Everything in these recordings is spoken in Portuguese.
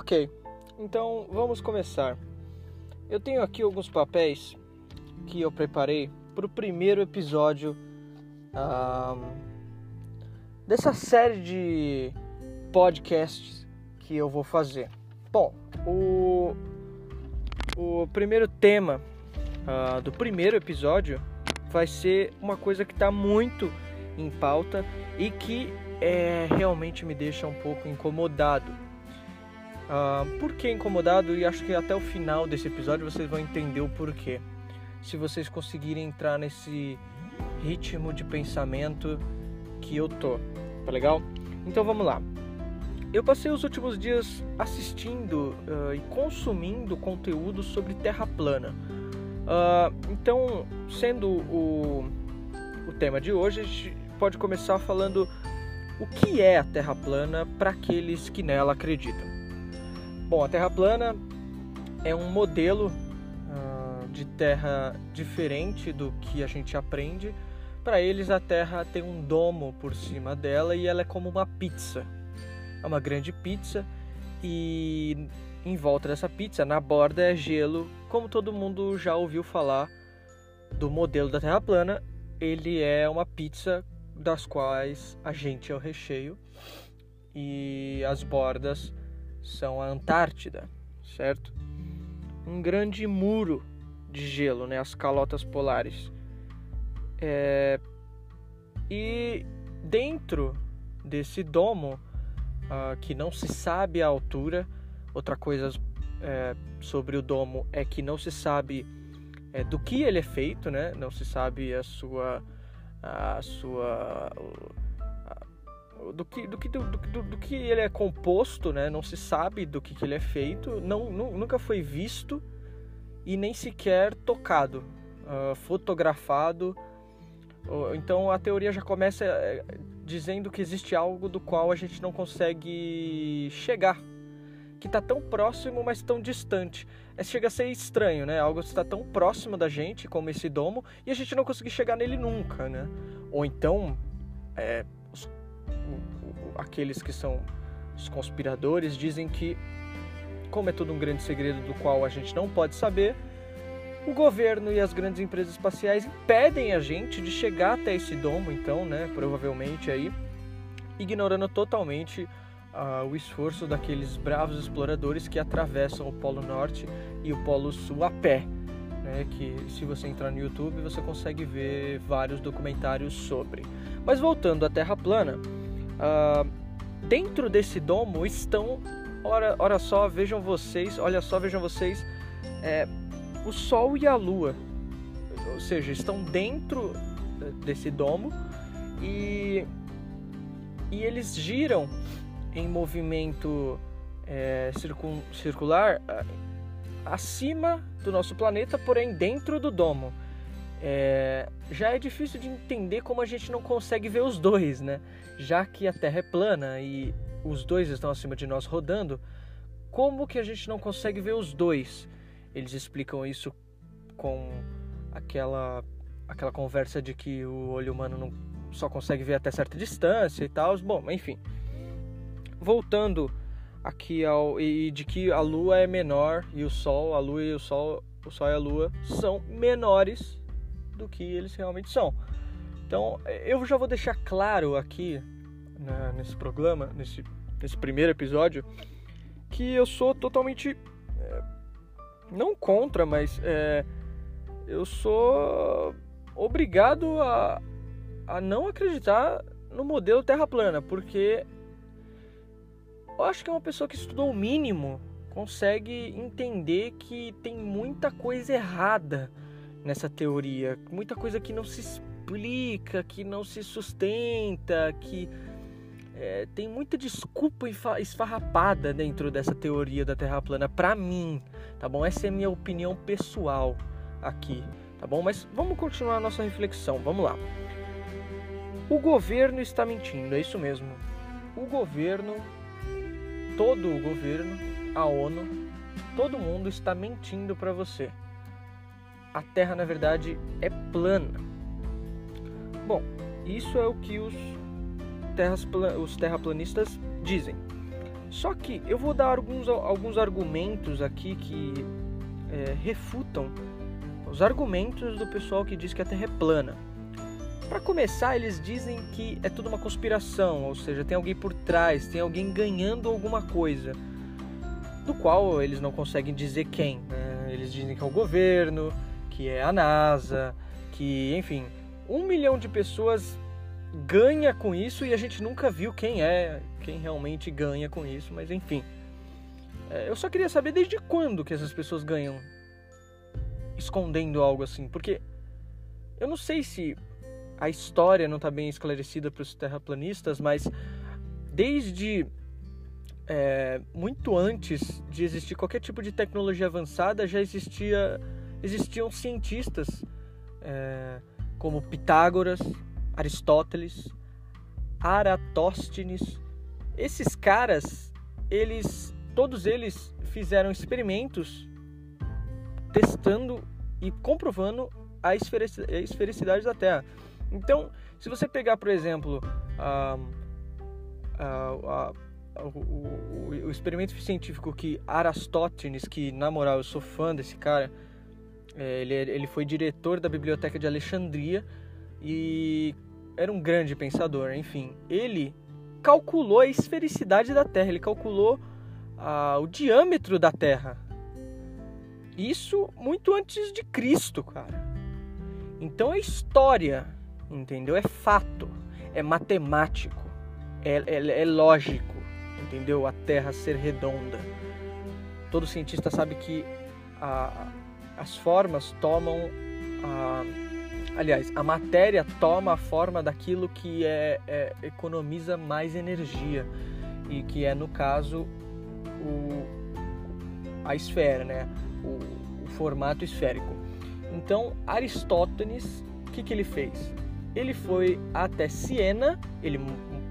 Ok, então vamos começar. Eu tenho aqui alguns papéis que eu preparei para o primeiro episódio dessa série de podcasts que eu vou fazer. Bom, o, o primeiro tema uh, do primeiro episódio vai ser uma coisa que está muito em pauta e que é, realmente me deixa um pouco incomodado. Uh, por que incomodado? E acho que até o final desse episódio vocês vão entender o porquê. Se vocês conseguirem entrar nesse ritmo de pensamento que eu tô, tá legal? Então vamos lá. Eu passei os últimos dias assistindo uh, e consumindo conteúdo sobre Terra plana. Uh, então, sendo o, o tema de hoje, a gente pode começar falando o que é a Terra plana para aqueles que nela acreditam. Bom, a Terra plana é um modelo uh, de Terra diferente do que a gente aprende. Para eles, a Terra tem um domo por cima dela e ela é como uma pizza. É uma grande pizza e em volta dessa pizza, na borda é gelo, como todo mundo já ouviu falar do modelo da Terra plana, ele é uma pizza das quais a gente é o recheio. E as bordas são a Antártida, certo? Um grande muro de gelo, né? As calotas polares. É... E dentro desse domo uh, que não se sabe a altura. Outra coisa é, sobre o domo é que não se sabe é, do que ele é feito, né? Não se sabe a sua a sua do que do que do, do, do, que ele é composto, né? Não se sabe do que, que ele é feito, não, nunca foi visto e nem sequer tocado, uh, fotografado. Então a teoria já começa é, dizendo que existe algo do qual a gente não consegue chegar, que está tão próximo, mas tão distante. É, chega a ser estranho, né? Algo está tão próximo da gente, como esse domo, e a gente não conseguir chegar nele nunca, né? Ou então, é, aqueles que são os conspiradores dizem que, como é tudo um grande segredo do qual a gente não pode saber, o governo e as grandes empresas espaciais impedem a gente de chegar até esse domo, então, né, provavelmente aí, ignorando totalmente uh, o esforço daqueles bravos exploradores que atravessam o Polo Norte e o Polo Sul a pé. Né, que se você entrar no YouTube você consegue ver vários documentários sobre. Mas voltando à Terra plana, uh, dentro desse domo estão, ora, ora só, vejam vocês, olha só, vejam vocês, é, o Sol e a Lua, ou seja, estão dentro desse domo e, e eles giram em movimento é, circun, circular acima do nosso planeta, porém dentro do domo. É, já é difícil de entender como a gente não consegue ver os dois, né? Já que a Terra é plana e os dois estão acima de nós rodando, como que a gente não consegue ver os dois? Eles explicam isso com aquela aquela conversa de que o olho humano não só consegue ver até certa distância e tal. Bom, enfim. Voltando aqui ao e de que a lua é menor e o sol, a lua e o sol, o sol e a lua são menores do que eles realmente são. Então, eu já vou deixar claro aqui né, nesse programa, nesse, nesse primeiro episódio, que eu sou totalmente é, não contra, mas é, eu sou obrigado a, a não acreditar no modelo Terra plana, porque eu acho que uma pessoa que estudou o mínimo consegue entender que tem muita coisa errada nessa teoria, muita coisa que não se explica, que não se sustenta, que é, tem muita desculpa esfarrapada dentro dessa teoria da Terra plana para mim, tá bom? Essa é a minha opinião pessoal aqui, tá bom? Mas vamos continuar a nossa reflexão, vamos lá. O governo está mentindo, é isso mesmo. O governo, todo o governo, a ONU, todo mundo está mentindo para você. A Terra, na verdade, é plana. Bom, isso é o que os, terras, os terraplanistas dizem. Só que eu vou dar alguns, alguns argumentos aqui que é, refutam os argumentos do pessoal que diz que a Terra é plana. Para começar, eles dizem que é tudo uma conspiração, ou seja, tem alguém por trás, tem alguém ganhando alguma coisa, do qual eles não conseguem dizer quem. Né? Eles dizem que é o governo, que é a NASA, que, enfim, um milhão de pessoas ganha com isso e a gente nunca viu quem é, quem realmente ganha com isso, mas enfim. É, eu só queria saber desde quando que essas pessoas ganham escondendo algo assim, porque eu não sei se a história não está bem esclarecida para os terraplanistas, mas desde é, muito antes de existir qualquer tipo de tecnologia avançada já existia existiam cientistas é, como Pitágoras, Aristóteles, Aratóstenes. Esses caras, eles, todos eles fizeram experimentos testando e comprovando a esfericidade da Terra. Então, se você pegar, por exemplo, a, a, a, o, o, o, experimento científico que Aristóteles, que na moral eu sou fã desse cara, ele, ele foi diretor da Biblioteca de Alexandria e era um grande pensador, enfim. Ele calculou a esfericidade da Terra, ele calculou ah, o diâmetro da Terra. Isso muito antes de Cristo, cara. Então é história, entendeu? É fato, é matemático, é, é, é lógico, entendeu? A Terra ser redonda. Todo cientista sabe que a, as formas tomam a, aliás, a matéria toma a forma daquilo que é, é, economiza mais energia e que é no caso o, a esfera, né? O, o formato esférico. Então Aristóteles, o que, que ele fez? Ele foi até Siena, ele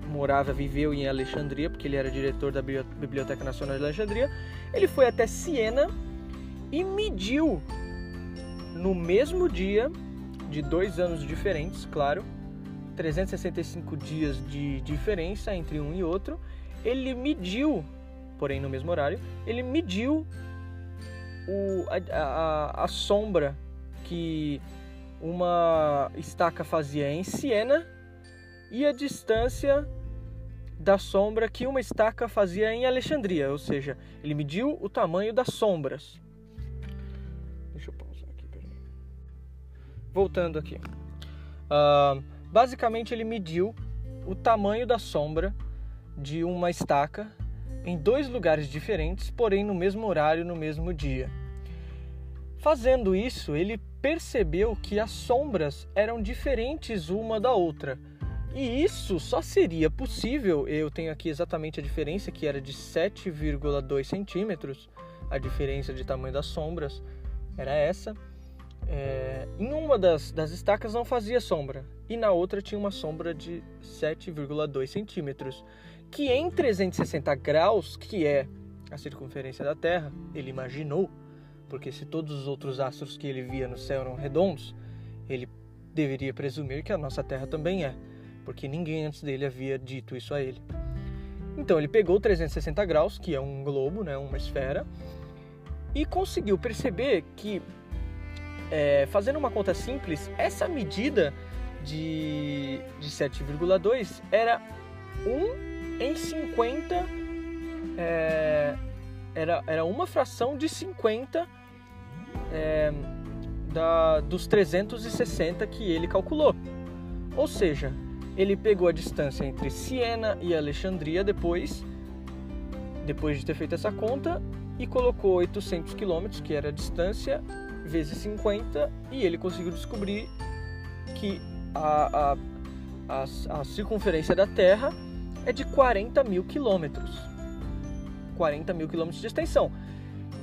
morava, viveu em Alexandria, porque ele era diretor da Biblioteca Nacional de Alexandria. Ele foi até Siena e mediu no mesmo dia, de dois anos diferentes, claro, 365 dias de diferença entre um e outro, ele mediu, porém no mesmo horário, ele mediu o, a, a, a sombra que uma estaca fazia em Siena e a distância da sombra que uma estaca fazia em Alexandria, ou seja, ele mediu o tamanho das sombras. Voltando aqui. Uh, basicamente, ele mediu o tamanho da sombra de uma estaca em dois lugares diferentes, porém no mesmo horário, no mesmo dia. Fazendo isso, ele percebeu que as sombras eram diferentes uma da outra. E isso só seria possível, eu tenho aqui exatamente a diferença, que era de 7,2 centímetros, a diferença de tamanho das sombras era essa é, em uma das, das estacas não fazia sombra e na outra tinha uma sombra de 7,2 centímetros, que em 360 graus, que é a circunferência da Terra, ele imaginou, porque se todos os outros astros que ele via no céu eram redondos, ele deveria presumir que a nossa Terra também é, porque ninguém antes dele havia dito isso a ele. Então ele pegou 360 graus, que é um globo, né, uma esfera, e conseguiu perceber que é, fazendo uma conta simples, essa medida de, de 7,2 era 1 em 50, é, era, era uma fração de 50 é, da, dos 360 que ele calculou. Ou seja, ele pegou a distância entre Siena e Alexandria depois, depois de ter feito essa conta, e colocou 800 quilômetros, que era a distância, vezes 50 e ele conseguiu descobrir que a, a, a, a circunferência da Terra é de 40 mil quilômetros. 40 mil quilômetros de extensão.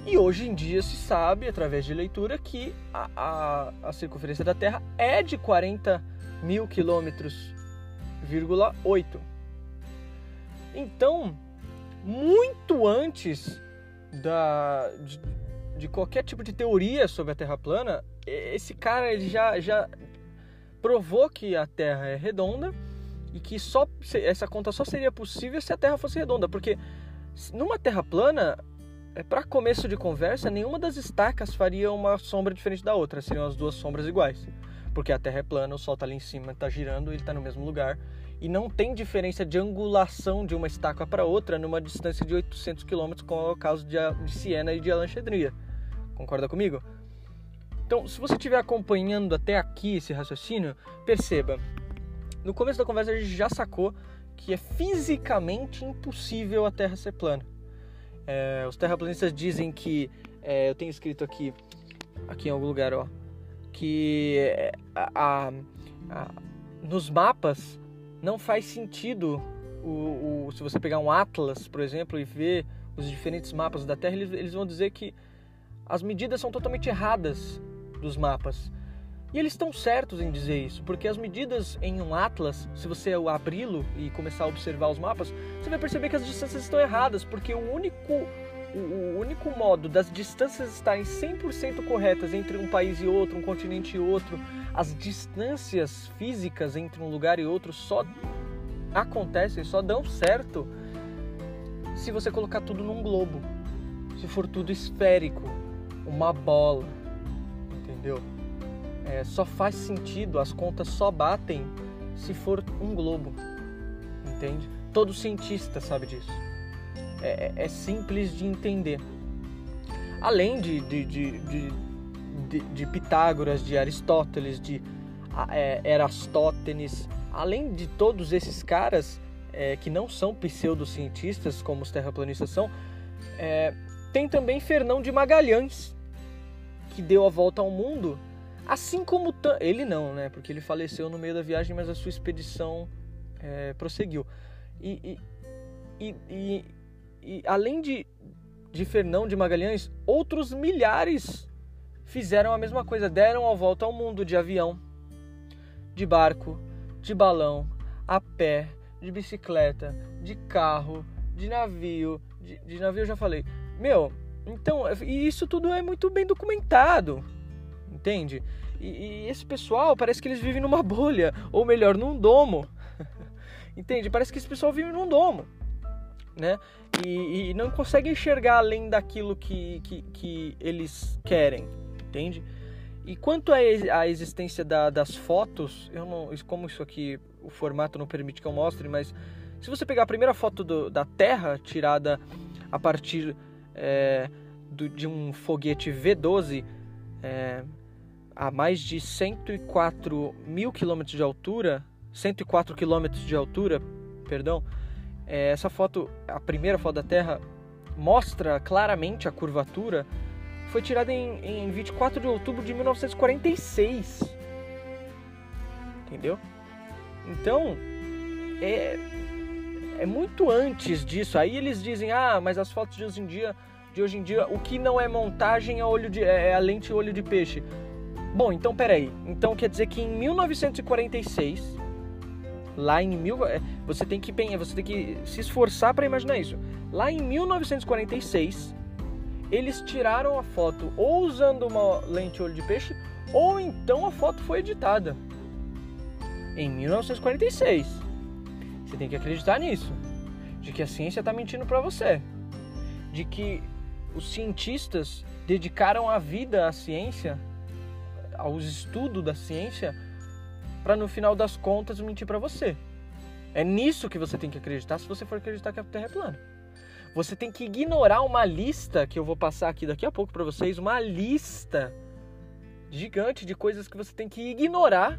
E hoje em dia se sabe, através de leitura, que a, a, a circunferência da Terra é de 40 mil quilômetros, 8. Então, muito antes da, de, de qualquer tipo de teoria sobre a Terra plana, esse cara ele já, já provou que a Terra é redonda e que só essa conta só seria possível se a Terra fosse redonda, porque Numa terra plana, é, para começo de conversa, nenhuma das estacas faria uma sombra diferente da outra, seriam as duas sombras iguais. Porque a Terra é plana, o Sol está ali em cima, está girando, ele está no mesmo lugar. E não tem diferença de angulação de uma estaca para outra numa distância de 800 km, como é o caso de, Siena e de Alexandria. Concorda comigo? Então, se você estiver acompanhando até aqui esse raciocínio, perceba, no começo da conversa a gente já sacou que é fisicamente impossível a Terra ser plana. É, os terraplanistas dizem que, é, eu tenho escrito aqui, aqui em algum lugar, ó, que é, a, a, a, nos mapas não faz sentido o, o, se você pegar um atlas, por exemplo, e ver os diferentes mapas da Terra, eles, eles vão dizer que as medidas são totalmente erradas dos mapas. E eles estão certos em dizer isso, porque as medidas em um atlas, se você abri-lo e começar a observar os mapas, você vai perceber que as distâncias estão erradas, porque o único o único modo das distâncias estarem 100% corretas entre um país e outro, um continente e outro, as distâncias físicas entre um lugar e outro só acontecem, só dão certo se você colocar tudo num globo. Se for tudo esférico, uma bola, entendeu? É, só faz sentido, as contas só batem se for um globo, entende? Todo cientista sabe disso. É, é, é simples de entender. Além de, de, de, de, de Pitágoras, de Aristóteles, de é, Erastótenes, além de todos esses caras é, que não são pseudocientistas, como os terraplanistas são, é, tem também Fernão de Magalhães, que deu a volta ao mundo Assim como ele não, né? Porque ele faleceu no meio da viagem, mas a sua expedição é, prosseguiu. E, e, e, e, além de, de Fernão de Magalhães, outros milhares fizeram a mesma coisa, deram a volta ao mundo de avião, de barco, de balão, a pé, de bicicleta, de carro, de navio, de, de navio eu já falei. Meu, então, e isso tudo é muito bem documentado entende? E, e, esse pessoal parece que eles vivem numa bolha, ou melhor, num domo. entende? Parece que esse pessoal vive num domo, né? E, e não consegue enxergar além daquilo que, que, que eles querem, entende? E quanto à existência da, das fotos, eu não, como isso aqui, o formato não permite que eu mostre, mas se você pegar a primeira foto do, da Terra tirada a partir é, do, de um foguete V12, é, a mais de 104 mil quilômetros de altura, 104 quilômetros de altura, perdão, é, essa foto, a primeira foto da Terra, mostra claramente a curvatura. Foi tirada em, em 24 de outubro de 1946. Entendeu? Então, é, é muito antes disso. Aí eles dizem, ah, mas as fotos de hoje em dia, de hoje em dia, o que não é montagem é, olho de, é a lente olho de peixe. Bom, então peraí. Então quer dizer que em 1946, lá em mil, é, você tem que você tem que se esforçar para imaginar isso. Lá em 1946, eles tiraram a foto ou usando uma lente olho de peixe, ou então a foto foi editada. Em 1946. Você tem que acreditar nisso. De que a ciência está mentindo para você. De que os cientistas dedicaram a vida à ciência aos estudos da ciência para no final das contas mentir para você. É nisso que você tem que acreditar se você for acreditar que a Terra é plana. Você tem que ignorar uma lista que eu vou passar aqui daqui a pouco para vocês, uma lista gigante de coisas que você tem que ignorar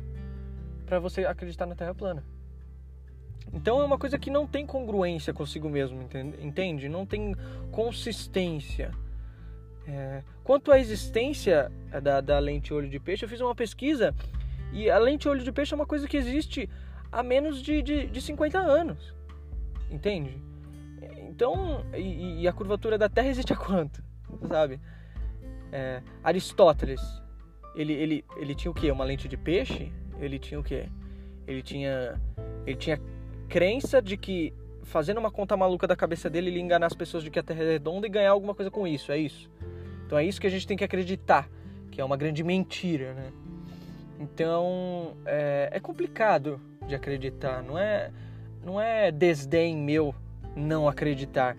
para você acreditar na Terra plana. Então é uma coisa que não tem congruência consigo mesmo, entende? Não tem consistência. É, quanto à existência da, da lente olho de peixe, eu fiz uma pesquisa e a lente olho de peixe é uma coisa que existe há menos de, de, de 50 anos. Entende? Então, e, e, a curvatura da Terra existe há quanto? Sabe? É, Aristóteles, ele, ele, ele tinha o quê? Uma lente de peixe? Ele tinha o quê? Ele tinha, ele tinha crença de que fazendo uma conta maluca da cabeça dele, ele enganar as pessoas de que a Terra é redonda e ganhar alguma coisa com isso, é isso. Então é isso que a gente tem que acreditar, que é uma grande mentira, né? Então é, é complicado de acreditar, não é, não é desdém meu não acreditar,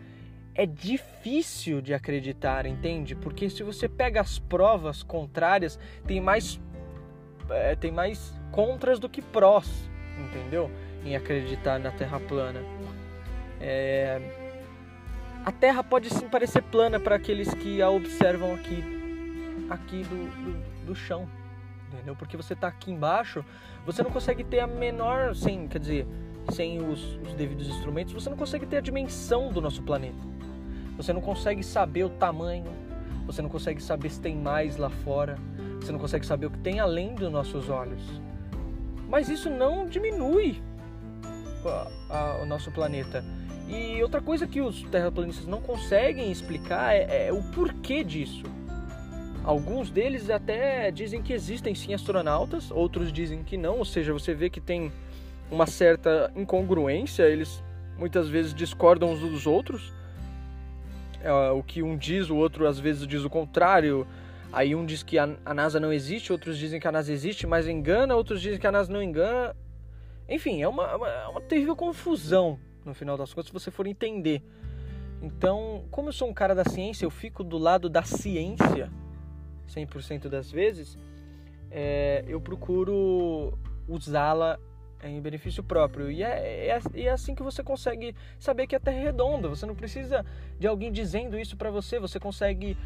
é difícil de acreditar, entende? Porque se você pega as provas contrárias, tem mais é, tem mais contras do que prós, entendeu? Em acreditar na Terra plana. É... A Terra pode sim parecer plana para aqueles que a observam aqui, aqui do, do, do chão, entendeu? Porque você está aqui embaixo, você não consegue ter a menor, sem, quer dizer, sem os, os devidos instrumentos, você não consegue ter a dimensão do nosso planeta. Você não consegue saber o tamanho, você não consegue saber se tem mais lá fora, você não consegue saber o que tem além dos nossos olhos. Mas isso não diminui o nosso planeta. E outra coisa que os terraplanistas não conseguem explicar é, é o porquê disso. Alguns deles até dizem que existem sim astronautas, outros dizem que não, ou seja, você vê que tem uma certa incongruência, eles muitas vezes discordam uns dos outros. É, o que um diz, o outro às vezes diz o contrário. Aí um diz que a NASA não existe, outros dizem que a NASA existe, mas engana, outros dizem que a NASA não engana. Enfim, é uma, uma, é uma terrível confusão no final das contas, se você for entender. Então, como eu sou um cara da ciência, eu fico do lado da ciência 100% das vezes, é, eu procuro usá-la em benefício próprio. E é, é, é, assim que você consegue saber que a Terra é redonda. Você não precisa de alguém dizendo isso para você. Você consegue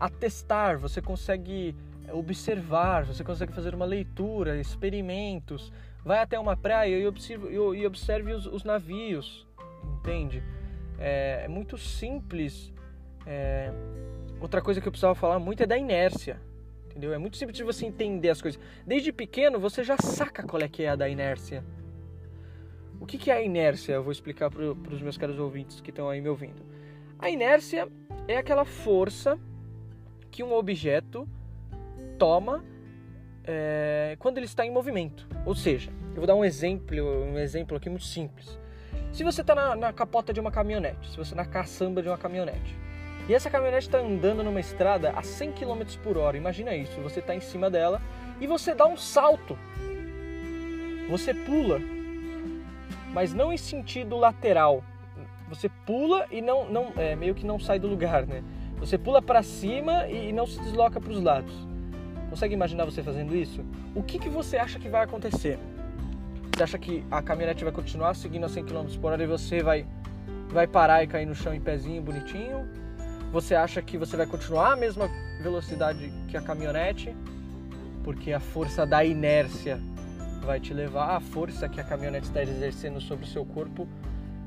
atestar, você consegue observar, você consegue fazer uma leitura, experimentos. Vai até uma praia e observe, e observe os, os navios, entende? É, é muito simples. É... Outra coisa que eu precisava falar muito é da inércia. Entendeu? É muito simples de você entender as coisas. Desde pequeno você já saca qual é que é a da inércia. O que, que é a inércia? Eu vou explicar para os meus caros ouvintes que estão aí me ouvindo. A inércia é aquela força que um objeto toma é, quando ele está em movimento. Ou seja, eu vou dar um exemplo, um exemplo aqui muito simples. Se você está na, na, capota de uma caminhonete, se você está na caçamba de uma caminhonete, e essa caminhonete está andando numa estrada a 100 km por hora. Imagina isso, você está em cima dela e você dá um salto. Você pula, mas não em sentido lateral. Você pula e não, não é, meio que não sai do lugar, né? Você pula para cima e não se desloca para os lados. Consegue imaginar você fazendo isso? O que, que você acha que vai acontecer? Você acha que a caminhonete vai continuar seguindo a 100 km por hora e você vai, vai parar e cair no chão em pezinho bonitinho? Você acha que você vai continuar a mesma velocidade que a caminhonete? Porque a força da inércia vai te levar, a força que a caminhonete está exercendo sobre o seu corpo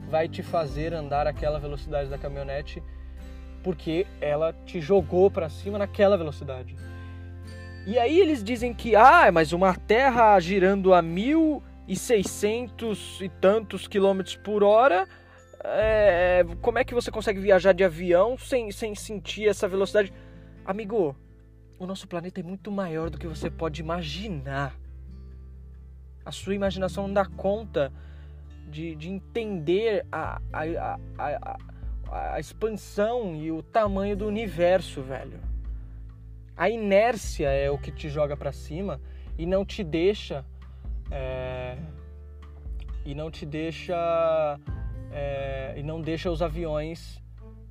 vai te fazer andar aquela velocidade da caminhonete porque ela te jogou para cima naquela velocidade. E aí eles dizem que, ah, mas uma Terra girando a 1.600 e tantos quilômetros por hora é, como é que você consegue viajar de avião sem, sem sentir essa velocidade? Amigo, o nosso planeta é muito maior do que você pode imaginar. A sua imaginação não dá conta de, de entender a, a, a, a, a expansão e o tamanho do universo, velho. A inércia é o que te joga para cima e não te deixa. É, e não te deixa é, e não deixa os aviões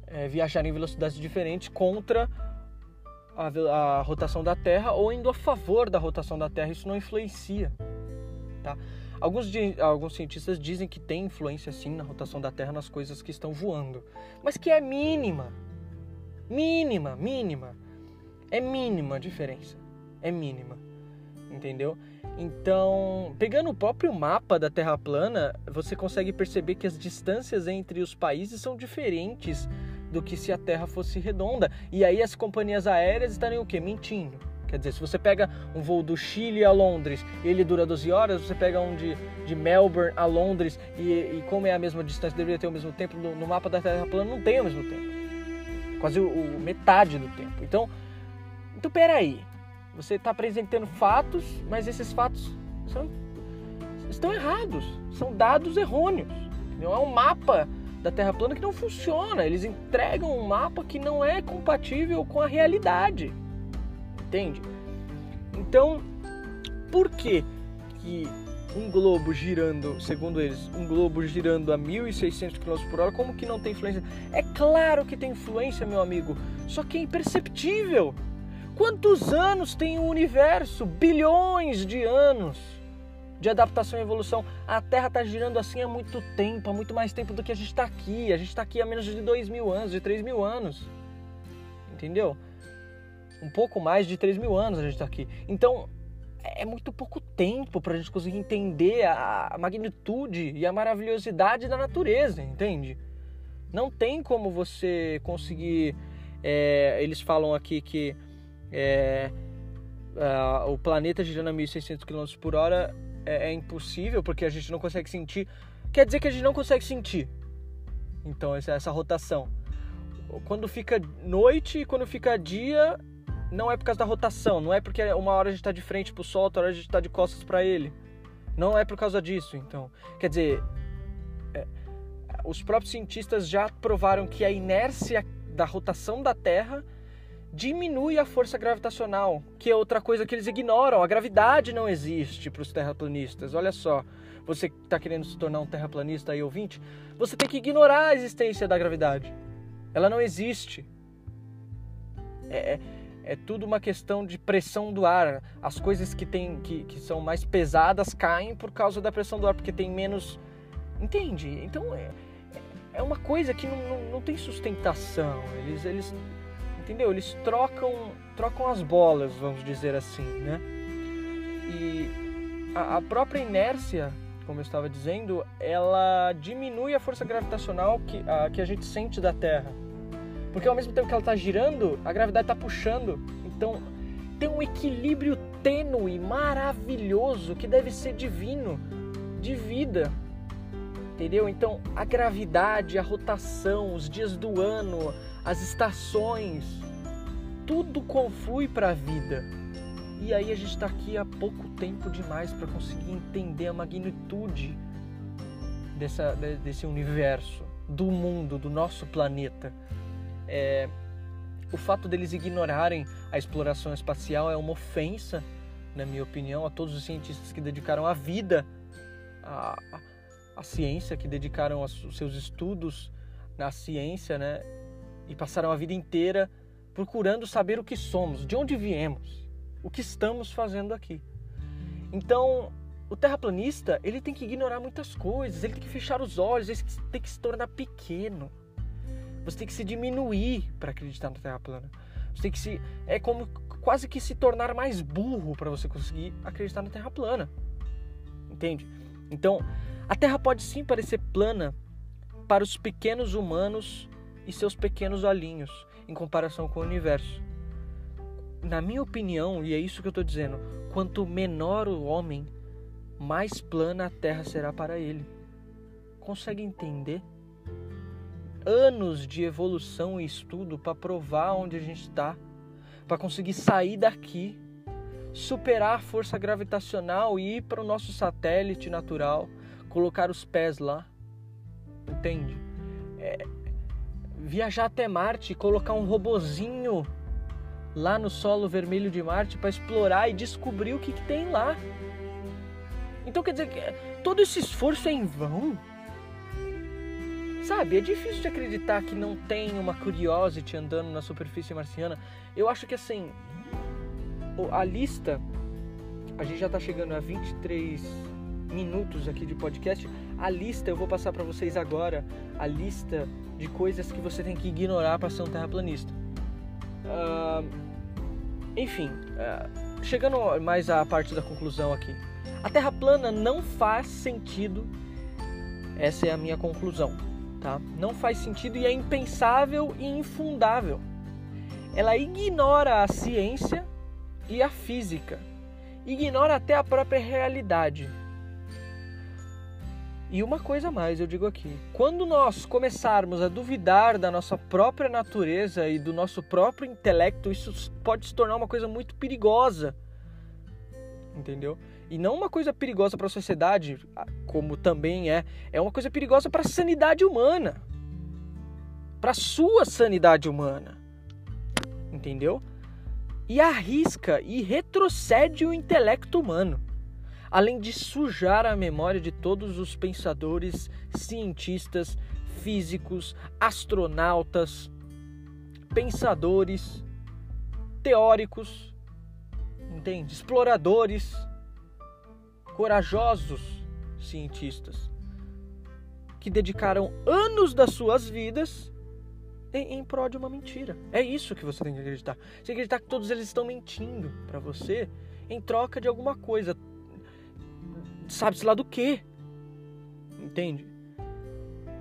é, viajarem em velocidades diferentes contra a, a, rotação da Terra ou indo a favor da rotação da Terra. Isso não influencia. Tá? Alguns, alguns cientistas dizem que tem influência sim na rotação da Terra nas coisas que estão voando, mas que é mínima. Mínima, mínima. É mínima a diferença. É mínima. Entendeu? Então, pegando o próprio mapa da Terra plana, você consegue perceber que as distâncias entre os países são diferentes do que se a Terra fosse redonda. E aí as companhias aéreas estariam o quê? Mentindo. Quer dizer, se você pega um voo do Chile a Londres ele dura 12 horas, você pega um de, de Melbourne a Londres e, e como é a mesma distância, deveria ter o mesmo tempo, no, no mapa da Terra plana não tem o mesmo tempo. Quase o, o metade do tempo. Então, então peraí. Você está apresentando fatos, mas esses fatos são, estão errados, são dados errôneos. Não é um mapa da Terra plana que não funciona. Eles entregam um mapa que não é compatível com a realidade. Entende? Então, por que, que um globo girando, segundo eles, um globo girando a 1.600 km por hora, como que não tem influência? É claro que tem influência, meu amigo, só que é imperceptível. Quantos anos tem o universo? Bilhões de anos de adaptação e evolução. A Terra está girando assim há muito tempo, há muito mais tempo do que a gente está aqui. A gente está aqui há menos de 2 mil anos, de 3 mil anos. Entendeu? Um pouco mais de 3 mil anos a gente está aqui. Então, é muito pouco tempo para a gente conseguir entender a magnitude e a maravilhosidade da natureza, entende? Não tem como você conseguir. É, eles falam aqui que é, o planeta girando a 1.600 km por hora é, é impossível porque a gente não consegue sentir. Quer dizer que a gente não consegue sentir. Então, essa, essa rotação. Quando fica noite e quando fica dia, não é por causa da rotação, não é porque uma hora a gente está de frente para o Sol, outra hora a gente está de costas para ele. Não é por causa disso, então. Quer dizer, é, os próprios cientistas já provaram que a inércia da rotação da Terra diminui a força gravitacional, que é outra coisa que eles ignoram. A gravidade não existe para os terraplanistas. Olha só, você que está querendo se tornar um terraplanista aí ouvinte, você tem que ignorar a existência da gravidade. Ela não existe. É, é é tudo uma questão de pressão do ar. As coisas que, tem, que, que são mais pesadas caem por causa da pressão do ar, porque tem menos. Entende? Então é, é uma coisa que não, não, não tem sustentação. Eles, eles. Entendeu? Eles trocam, trocam as bolas, vamos dizer assim, né? E a, a própria inércia, como eu estava dizendo, ela diminui a força gravitacional que a, que a gente sente da Terra porque ao mesmo tempo que ela está girando, a gravidade está puxando. Então tem um equilíbrio tênue, maravilhoso, que deve ser divino, de vida. Entendeu? Então a gravidade, a rotação, os dias do ano, as estações, tudo conflui para a vida. E aí a gente está aqui há pouco tempo demais para conseguir entender a magnitude dessa, desse universo, do mundo, do nosso planeta. É, o fato deles ignorarem a exploração espacial é uma ofensa, na minha opinião, a todos os cientistas que dedicaram a vida à, à ciência, que dedicaram os seus estudos na ciência, né? E passaram a vida inteira procurando saber o que somos, de onde viemos, o que estamos fazendo aqui. Então, o terraplanista, ele tem que ignorar muitas coisas, ele tem que fechar os olhos, ele tem que se tornar pequeno. Você tem que se diminuir para acreditar na Terra plana. Você tem que se é como quase que se tornar mais burro para você conseguir acreditar na Terra plana. Entende? Então, a Terra pode sim parecer plana para os pequenos humanos e seus pequenos olhinhos em comparação com o universo. Na minha opinião, e é isso que eu estou dizendo, quanto menor o homem, mais plana a Terra será para ele. Consegue entender? anos de evolução e estudo para provar onde a gente está, para conseguir sair daqui, superar a força gravitacional e ir para o nosso satélite natural, colocar os pés lá, entende? É, viajar até Marte, colocar um robozinho lá no solo vermelho de Marte para explorar e descobrir o que, que tem lá. Então quer dizer que todo esse esforço é em vão? Sabe, é difícil de acreditar que não tem uma Curiosity andando na superfície marciana. Eu acho que assim, a lista, a gente já tá chegando a 23 minutos aqui de podcast. A lista, eu vou passar para vocês agora, a lista de coisas que você tem que ignorar para ser um terraplanista. Uh, enfim, uh, chegando mais à parte da conclusão aqui. A Terra plana não faz sentido. Essa é a minha conclusão tá? Não faz sentido e é impensável e infundável. Ela ignora a ciência e a física, ignora até a própria realidade. E uma coisa mais, eu digo aqui: quando nós começarmos a duvidar da nossa própria natureza e do nosso próprio intelecto, isso pode se tornar uma coisa muito perigosa. Entendeu? E não uma coisa perigosa para a sociedade, como também é, é uma coisa perigosa para a sanidade humana. Para a sua sanidade humana. Entendeu? E arrisca e retrocede o intelecto humano. Além de sujar a memória de todos os pensadores, cientistas, físicos, astronautas, pensadores, teóricos, entende? Exploradores, corajosos cientistas que dedicaram anos das suas vidas em, prol de uma mentira. É isso que você tem que acreditar. Você acreditar que todos eles estão mentindo para você em troca de alguma coisa. Sabe-se lá do que. Entende?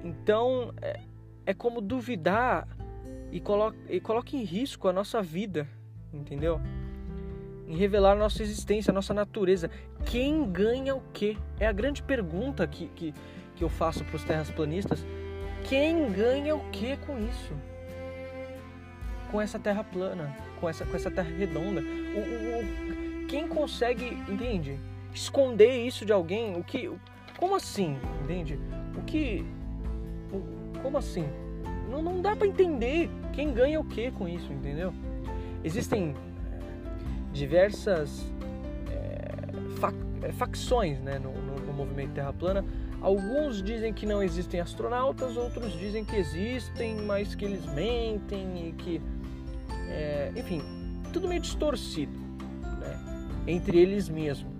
Então, é, é como duvidar e coloca, e coloca em risco a nossa vida, entendeu? Em revelar a nossa existência, a nossa natureza. Quem ganha o quê? É a grande pergunta que, que, que eu faço para os terraplanistas. Quem ganha o que com isso? Com essa terra plana, com essa, com essa terra redonda. O, o, o, quem consegue, entende? Esconder isso de alguém? O que. Como assim? Entende? O que. O, como assim? Não, não dá para entender quem ganha o que com isso, entendeu? Existem eh, diversas é, facções né, no, no, no movimento Terra Plana Alguns dizem que não existem astronautas, outros dizem que existem, mas que eles mentem e que. É, enfim, tudo meio distorcido né? entre eles mesmos.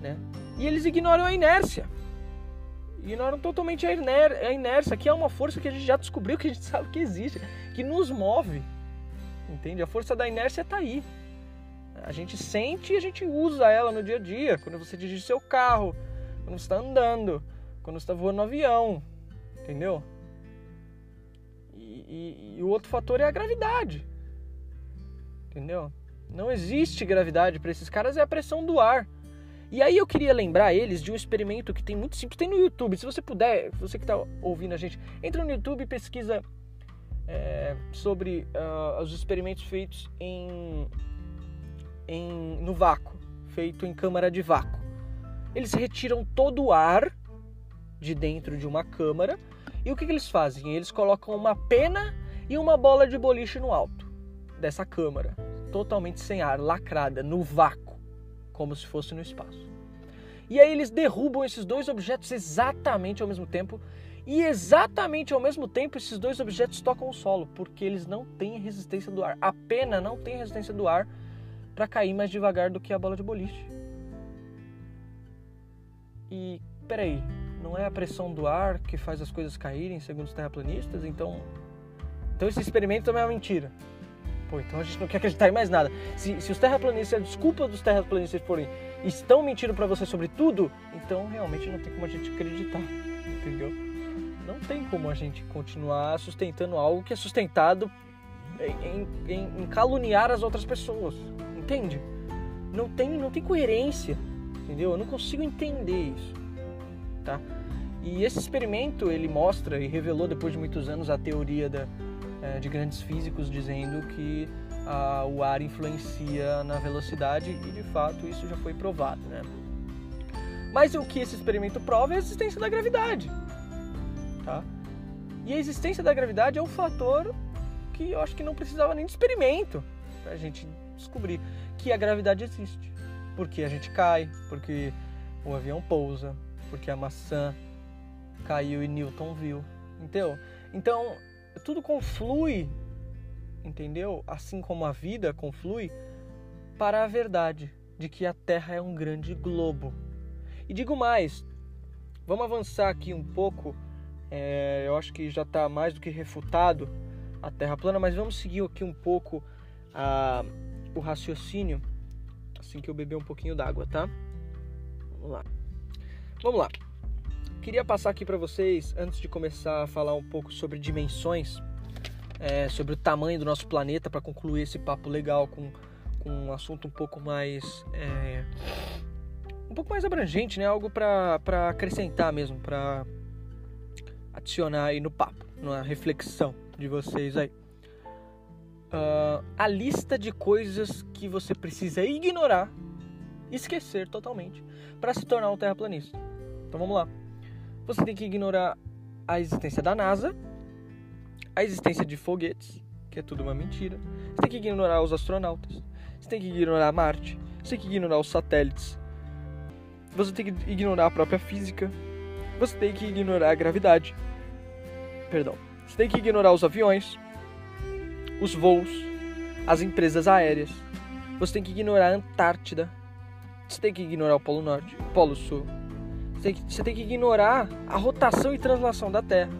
Né? E eles ignoram a inércia. Ignoram totalmente a, iner a inércia, que é uma força que a gente já descobriu, que a gente sabe que existe, que nos move. Entende? A força da inércia está aí. A gente sente e a gente usa ela no dia a dia. Quando você dirige seu carro, quando você está andando, quando você está voando no avião, entendeu? E, e, e o outro fator é a gravidade, entendeu? Não existe gravidade para esses caras, é a pressão do ar. E aí eu queria lembrar eles de um experimento que tem muito simples, tem no YouTube. Se você puder, você que está ouvindo a gente, entra no YouTube e pesquisa é, sobre uh, os experimentos feitos em, em, no vácuo, feito em câmara de vácuo eles retiram todo o ar de dentro de uma câmara e o que, que eles fazem? Eles colocam uma pena e uma bola de boliche no alto dessa câmara, totalmente sem ar, lacrada, no vácuo, como se fosse no espaço. E aí eles derrubam esses dois objetos exatamente ao mesmo tempo e exatamente ao mesmo tempo esses dois objetos tocam o solo, porque eles não têm resistência do ar. A pena não tem resistência do ar para cair mais devagar do que a bola de boliche. E peraí, não é a pressão do ar que faz as coisas caírem, segundo os terraplanistas? Então, então esse experimento também é uma mentira. Pô, então a gente não quer acreditar em mais nada. Se, se os terraplanistas, a desculpa dos terraplanistas forem estão mentindo para você sobre tudo, então realmente não tem como a gente acreditar, entendeu? Não tem como a gente continuar sustentando algo que é sustentado em, em, em caluniar as outras pessoas, entende? Não tem, não tem coerência entendeu? Eu não consigo entender isso, tá? E esse experimento ele mostra e revelou depois de muitos anos a teoria da, é, de grandes físicos dizendo que a, o ar influencia na velocidade e de fato isso já foi provado, né? Mas o que esse experimento prova é a existência da gravidade, tá? E a existência da gravidade é um fator que eu acho que não precisava nem de experimento para a gente descobrir que a gravidade existe porque a gente cai, porque o avião pousa, porque a maçã caiu e Newton viu, entendeu? Então, tudo conflui, entendeu? Assim como a vida conflui para a verdade de que a Terra é um grande globo. E digo mais, vamos avançar aqui um pouco. É, eu acho que já está mais do que refutado a Terra plana, mas vamos seguir aqui um pouco a, o raciocínio assim que eu beber um pouquinho d'água, tá? Vamos lá. Vamos lá. Queria passar aqui para vocês, antes de começar a falar um pouco sobre dimensões, é, sobre o tamanho do nosso planeta, para concluir esse papo legal com, com um assunto um pouco mais. É, um pouco mais abrangente, né? Algo para acrescentar mesmo, para adicionar aí no papo, na reflexão de vocês aí uh, a lista de coisas que você precisa ignorar, esquecer totalmente, para se tornar um terraplanista. Então vamos lá. Você tem que ignorar a existência da NASA, a existência de foguetes, que é tudo uma mentira. Você tem que ignorar os astronautas. Você tem que ignorar Marte. Você tem que ignorar os satélites. você tem que ignorar a própria física, você tem que ignorar a gravidade. Perdão. Você tem que ignorar os aviões, os voos, as empresas aéreas. Você tem que ignorar a Antártida. Você tem que ignorar o Polo Norte, o Polo Sul. Você tem, que, ignorar a rotação e translação da Terra,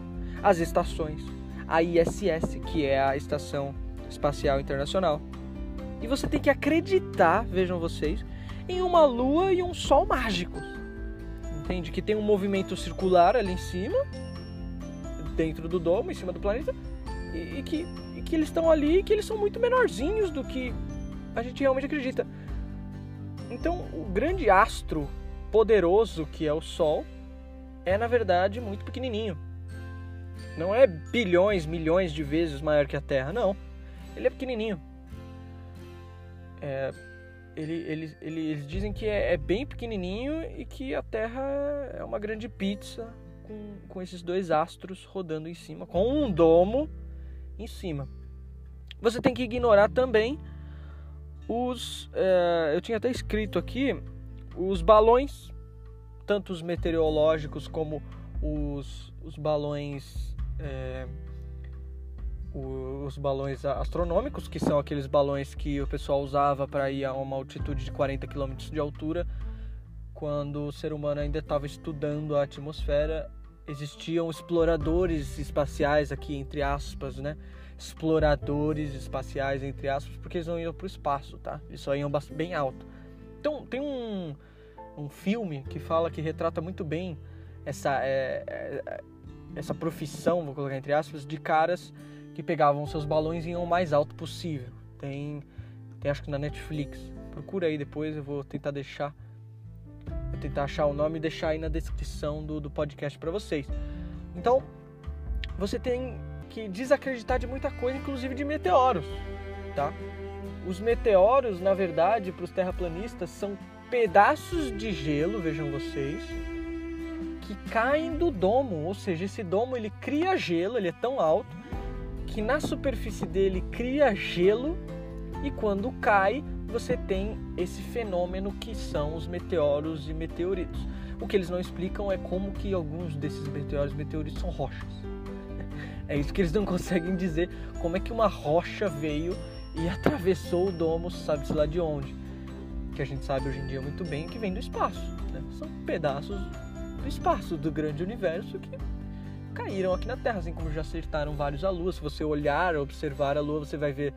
as estações, a ISS, que é a Estação Espacial Internacional. E você tem que acreditar, vejam vocês, em uma lua e um sol mágicos. Entende? Que tem um movimento circular ali em cima, dentro do domo, em cima do planeta, e, e que, e que eles estão ali e que eles são muito menorzinhos do que a gente realmente acredita. Então, o grande astro poderoso que é o Sol é, na verdade, muito pequenininho. Não é bilhões, milhões de vezes maior que a Terra, não. Ele é pequenininho. É, ele, ele, ele, eles dizem que é, é, bem pequenininho e que a Terra é uma grande pizza com, com esses dois astros rodando em cima, com um domo em cima. Você tem que ignorar também os. É, eu tinha até escrito aqui os balões, tanto os meteorológicos como os, os balões. É, os balões astronômicos, que são aqueles balões que o pessoal usava para ir a uma altitude de 40 km de altura, quando o ser humano ainda estava estudando a atmosfera, existiam exploradores espaciais aqui entre aspas, né? Exploradores espaciais entre aspas, porque eles não iam para o espaço, tá? Eles só iam bem alto. Então tem um, um filme que fala que retrata muito bem essa é, é, essa profissão, vou colocar entre aspas, de caras que pegavam seus balões e iam o mais alto possível. Tem, tem acho que na Netflix. Procura aí depois, eu vou tentar deixar. Vou tentar achar o nome e deixar aí na descrição do, do podcast para vocês. Então, você tem que desacreditar de muita coisa, inclusive de meteoros, tá? Os meteoros, na verdade, para os terraplanistas, são pedaços de gelo, vejam vocês, que caem do domo, ou seja, esse domo ele cria gelo, ele é tão alto que na superfície dele cria gelo e quando cai você tem esse fenômeno que são os meteoros e meteoritos. O que eles não explicam é como que alguns desses meteoros e meteoritos são rochas. É isso que eles não conseguem dizer, como é que uma rocha veio e atravessou o domo, sabe-se lá de onde. Que a gente sabe hoje em dia muito bem que vem do espaço. Né? São pedaços do espaço, do grande universo que caíram aqui na Terra, assim como já acertaram vários a Lua. Se você olhar, observar a Lua, você vai ver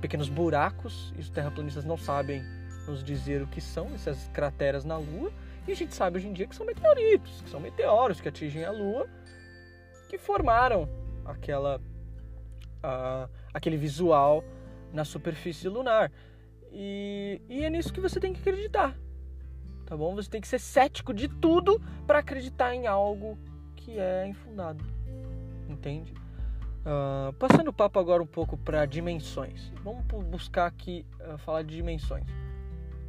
pequenos buracos e os terraplanistas não sabem nos dizer o que são essas crateras na Lua. E a gente sabe hoje em dia que são meteoritos, que são meteoros que atingem a Lua, que formaram aquela, uh, aquele visual na superfície lunar. E, e é nisso que você tem que acreditar, tá bom? Você tem que ser cético de tudo para acreditar em algo que é infundado, entende? Uh, passando o papo agora um pouco para dimensões. Vamos buscar aqui uh, falar de dimensões.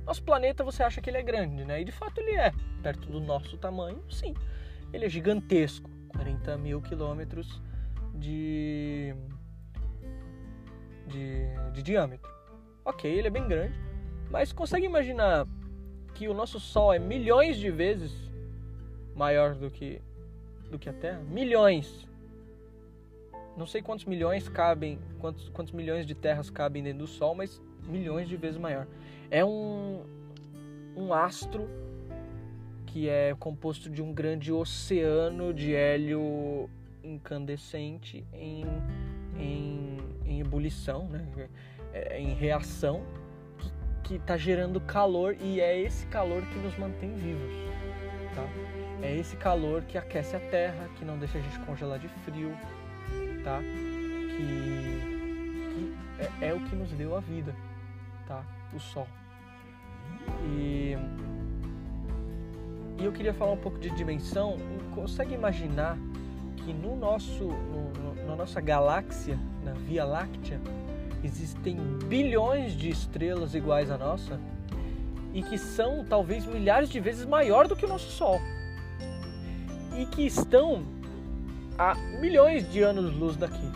Nosso planeta você acha que ele é grande, né? E de fato ele é, perto do nosso tamanho, sim. Ele é gigantesco, 40 mil quilômetros de, de, de diâmetro. Ok, ele é bem grande, mas consegue imaginar que o nosso Sol é milhões de vezes maior do que do que a Terra? Milhões. Não sei quantos milhões cabem, quantos, quantos milhões de terras cabem dentro do Sol, mas milhões de vezes maior. É um, um astro que é composto de um grande oceano de hélio incandescente em, em, em ebulição, né? É, em reação, que está gerando calor e é esse calor que nos mantém vivos. Tá? É esse calor que aquece a terra, que não deixa a gente congelar de frio, tá? Que, que é, é, o que nos deu a vida, tá? O sol. E, e eu queria falar um pouco de dimensão. Consegue imaginar que no nosso, no, no, na nossa galáxia, na Via Láctea, existem bilhões de estrelas iguais à nossa e que são talvez milhares de vezes maior do que o nosso Sol e que estão a milhões de anos-luz daqui.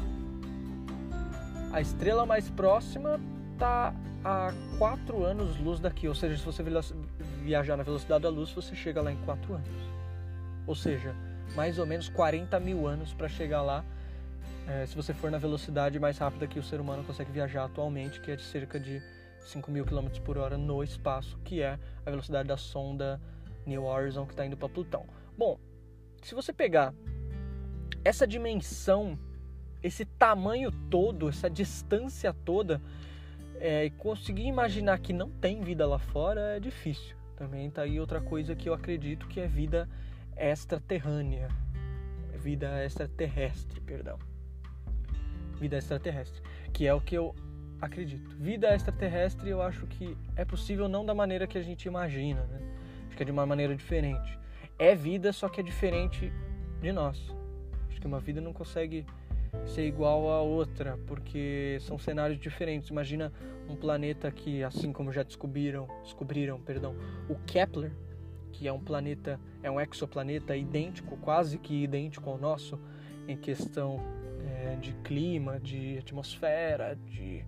A estrela mais próxima está a 4 anos-luz daqui, ou seja, se você viajar na velocidade da luz, você chega lá em 4 anos. Ou seja, mais ou menos 40 mil anos para chegar lá, é, se você for na velocidade mais rápida que o ser humano consegue viajar atualmente, que é de cerca de 5 mil km por hora no espaço, que é a velocidade da sonda New Horizon que está indo para Plutão. Bom, se você pegar essa dimensão, esse tamanho todo, essa distância toda, é, conseguir imaginar que não tem vida lá fora é difícil. Também tá aí outra coisa que eu acredito que é vida extraterrânea, vida extraterrestre, perdão. Vida extraterrestre, que é o que eu acredito. Vida extraterrestre eu acho que é possível não da maneira que a gente imagina, né? Acho que é de uma maneira diferente. É vida, só que é diferente de nós. Acho que uma vida não consegue ser igual a outra, porque são cenários diferentes. Imagina um planeta que, assim como já descobriram, descobriram, perdão, o Kepler, que é um planeta, é um exoplaneta idêntico, quase que idêntico ao nosso, em questão é, de clima, de atmosfera, de,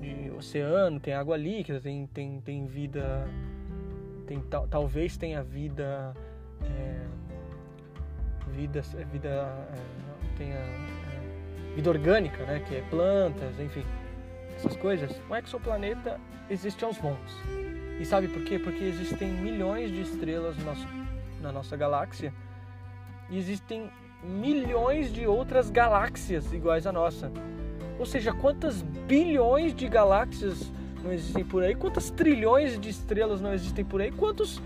de oceano, tem água líquida, tem, tem, tem vida, tem, talvez tenha vida, é, vida, vida é, tenha vida orgânica, né, que é plantas, enfim, essas coisas, um exoplaneta existe aos montes. E sabe por quê? Porque existem milhões de estrelas no nosso, na nossa galáxia e existem milhões de outras galáxias iguais à nossa. Ou seja, quantas bilhões de galáxias não existem por aí? Quantas trilhões de estrelas não existem por aí? Quantos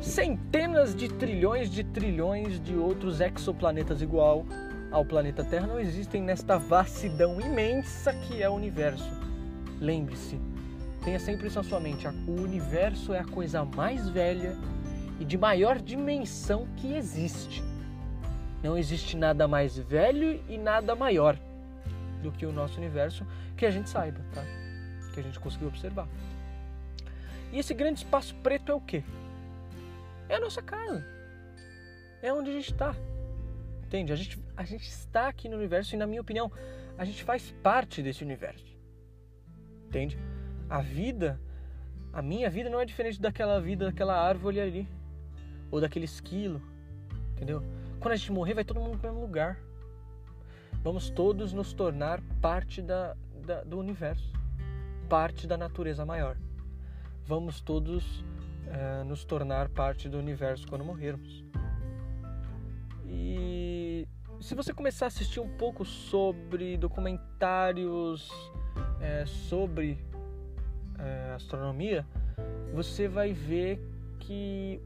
centenas de trilhões de trilhões de outros exoplanetas igual ao planeta Terra não existem nesta vastidão imensa que é o universo. Lembre-se, tenha sempre isso na sua mente: o universo é a coisa mais velha e de maior dimensão que existe. Não existe nada mais velho e nada maior do que o nosso universo que a gente saiba, tá? Que a gente conseguiu observar. E esse grande espaço preto é o quê? É a nossa casa. É onde a gente está. Entende? A gente, a gente está aqui no universo e, na minha opinião, a gente faz parte desse universo. Entende? A vida, a minha vida não é diferente daquela vida daquela árvore ali, ou daquele esquilo, entendeu? Quando a gente morrer, vai todo mundo para o mesmo lugar. Vamos todos nos tornar parte da, da, do universo, parte da natureza maior. Vamos todos é, nos tornar parte do universo quando morrermos. E se você começar a assistir um pouco sobre documentários é, sobre é, astronomia, você vai ver que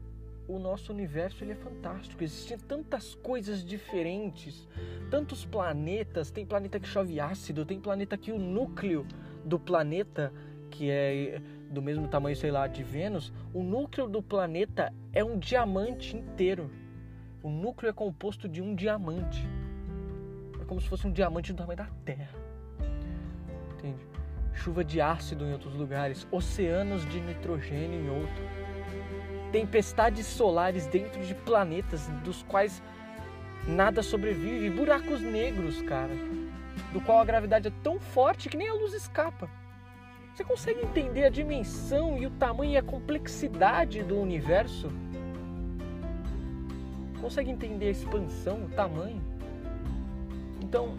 o nosso universo ele é fantástico. Existem tantas coisas diferentes, tantos planetas. Tem planeta que chove ácido, tem planeta que o núcleo do planeta, que é do mesmo tamanho, sei lá, de Vênus, o núcleo do planeta é um diamante inteiro. O núcleo é composto de um diamante. É como se fosse um diamante do tamanho da Terra. Entende? Chuva de ácido em outros lugares, oceanos de nitrogênio em outro. Tempestades solares dentro de planetas dos quais nada sobrevive, buracos negros, cara, do qual a gravidade é tão forte que nem a luz escapa. Você consegue entender a dimensão e o tamanho e a complexidade do universo? Consegue entender a expansão, o tamanho? Então,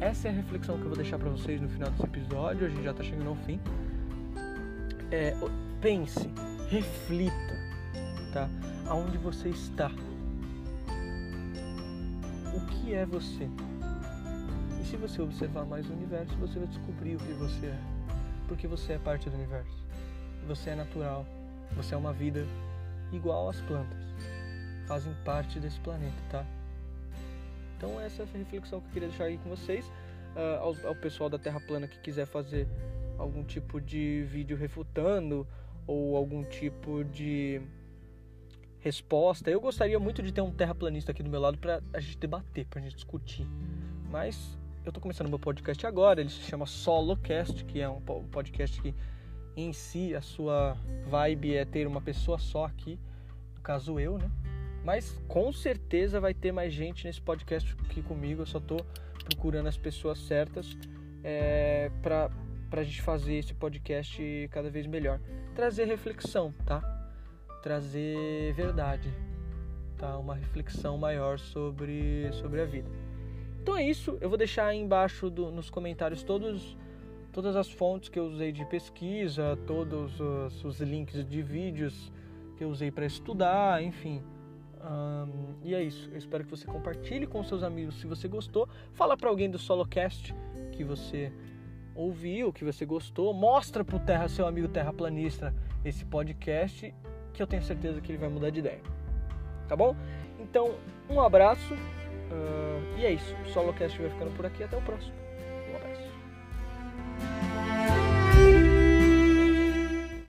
essa é a reflexão que eu vou deixar para vocês no final desse episódio. A gente já está chegando ao fim. É, pense, reflita, tá? Aonde você está? O que é você? E se você observar mais o universo, você vai descobrir o que você é. Porque você é parte do universo. Você é natural. Você é uma vida igual às plantas fazem parte desse planeta, tá? Então essa é a reflexão que eu queria deixar aí com vocês. Uh, ao, ao, pessoal da Terra Plana que quiser fazer algum tipo de vídeo refutando ou algum tipo de resposta. Eu gostaria muito de ter um terraplanista aqui do meu lado para a gente debater, para a gente discutir. Mas eu estou começando meu podcast agora, ele se chama Solocast, que é um podcast que em si a sua vibe é ter uma pessoa só aqui, no caso eu, né? Mas com certeza vai ter mais gente nesse podcast aqui comigo. Eu só tô procurando as pessoas certas é, para a gente fazer esse podcast cada vez melhor. Trazer reflexão, tá? trazer verdade, tá? Uma reflexão maior sobre, sobre a vida. Então é isso, eu vou deixar aí embaixo do, nos comentários todos todas as fontes que eu usei de pesquisa, todos os, os links de vídeos que eu usei para estudar, enfim. Um, e é isso. Eu espero que você compartilhe com seus amigos se você gostou. Fala para alguém do Solocast que você ouviu, que você gostou. Mostra pro terra, seu amigo terraplanista esse podcast que eu tenho certeza que ele vai mudar de ideia. Tá bom? Então, um abraço. E é isso. O Solocast vai ficando por aqui. Até o próximo. Um abraço.